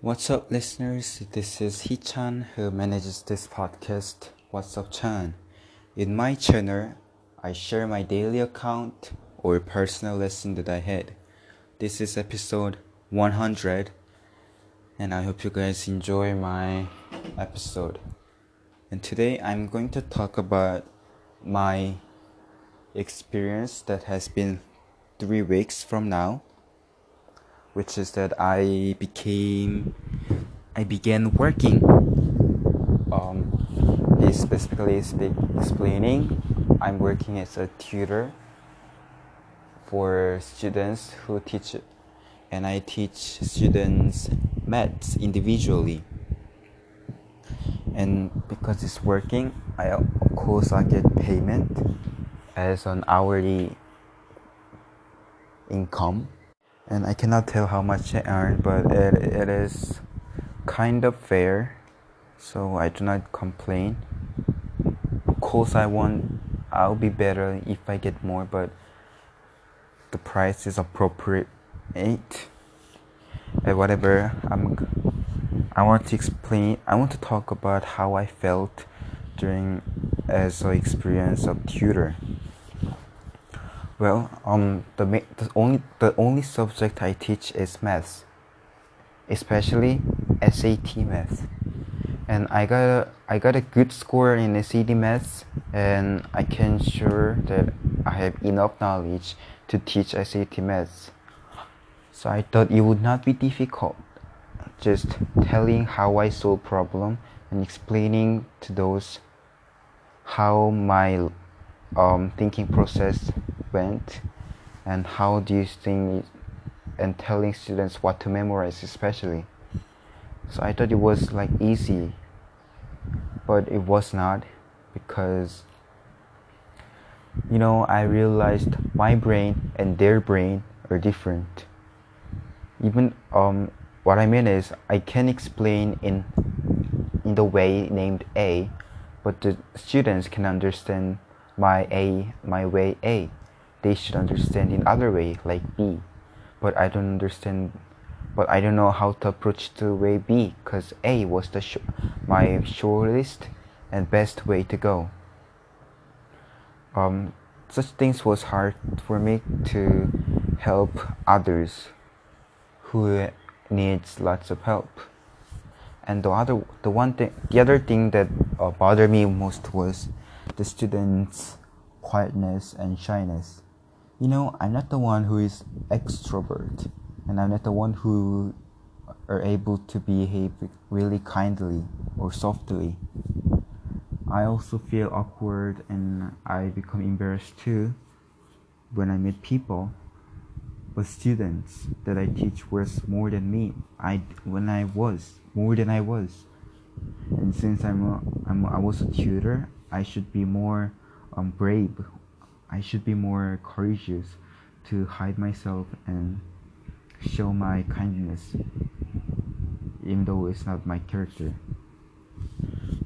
What's up, listeners? This is Hee-chan who manages this podcast, What's Up Chan. In my channel, I share my daily account or personal lesson that I had. This is episode 100, and I hope you guys enjoy my episode. And today I'm going to talk about my experience that has been three weeks from now which is that I became I began working. Um, specifically speak, explaining, I'm working as a tutor for students who teach, and I teach students maths individually. And because it's working, I of course I get payment as an hourly income and I cannot tell how much I earn, but it, it is kind of fair, so I do not complain. Of course, I want I'll be better if I get more, but the price is appropriate. Eight, and whatever. I'm. I want to explain. I want to talk about how I felt during as an experience of tutor. Well, um, the, the only the only subject I teach is math, especially SAT math, and I got a I got a good score in SAT math, and I can sure that I have enough knowledge to teach SAT math. So I thought it would not be difficult, just telling how I solve problem and explaining to those how my um, thinking process went and how do you think and telling students what to memorize especially. So i thought it was like easy but it was not because you know i realized my brain and their brain are different. Even um what i mean is i can explain in in the way named a but the students can understand my a my way a they should understand in other way like B. But I don't understand but I don't know how to approach to way B because A was the sh- my shortest and best way to go. Um, such things was hard for me to help others who needs lots of help. And the other, the one thing, the other thing that uh, bothered me most was the students' quietness and shyness you know, I'm not the one who is extrovert, and I'm not the one who are able to behave really kindly or softly. I also feel awkward and I become embarrassed too when I meet people. But students that I teach was more than me. I when I was more than I was, and since I'm a, I'm a, I was a tutor, I should be more um, brave I should be more courageous to hide myself and show my kindness, even though it's not my character.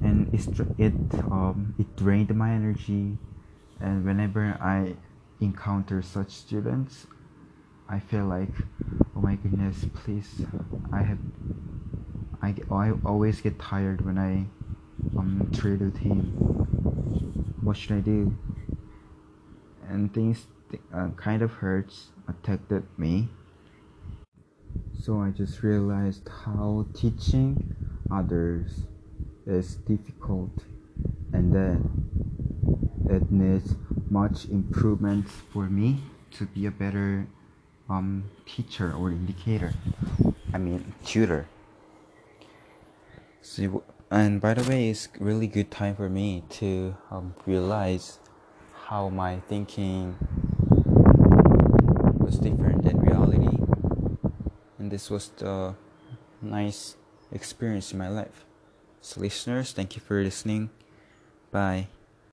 And it's, it um, it drained my energy, and whenever I encounter such students, I feel like, oh my goodness, please, I have, I, I always get tired when I um trade with him. What should I do? And things uh, kind of hurts attacked me. So i just realized how teaching others is difficult and that it needs much improvement for me to be a better um, teacher or indicator i mean tutor. So and by the way it's really good time for me to um, realize how my thinking was different than reality. And this was the nice experience in my life. So listeners thank you for listening. Bye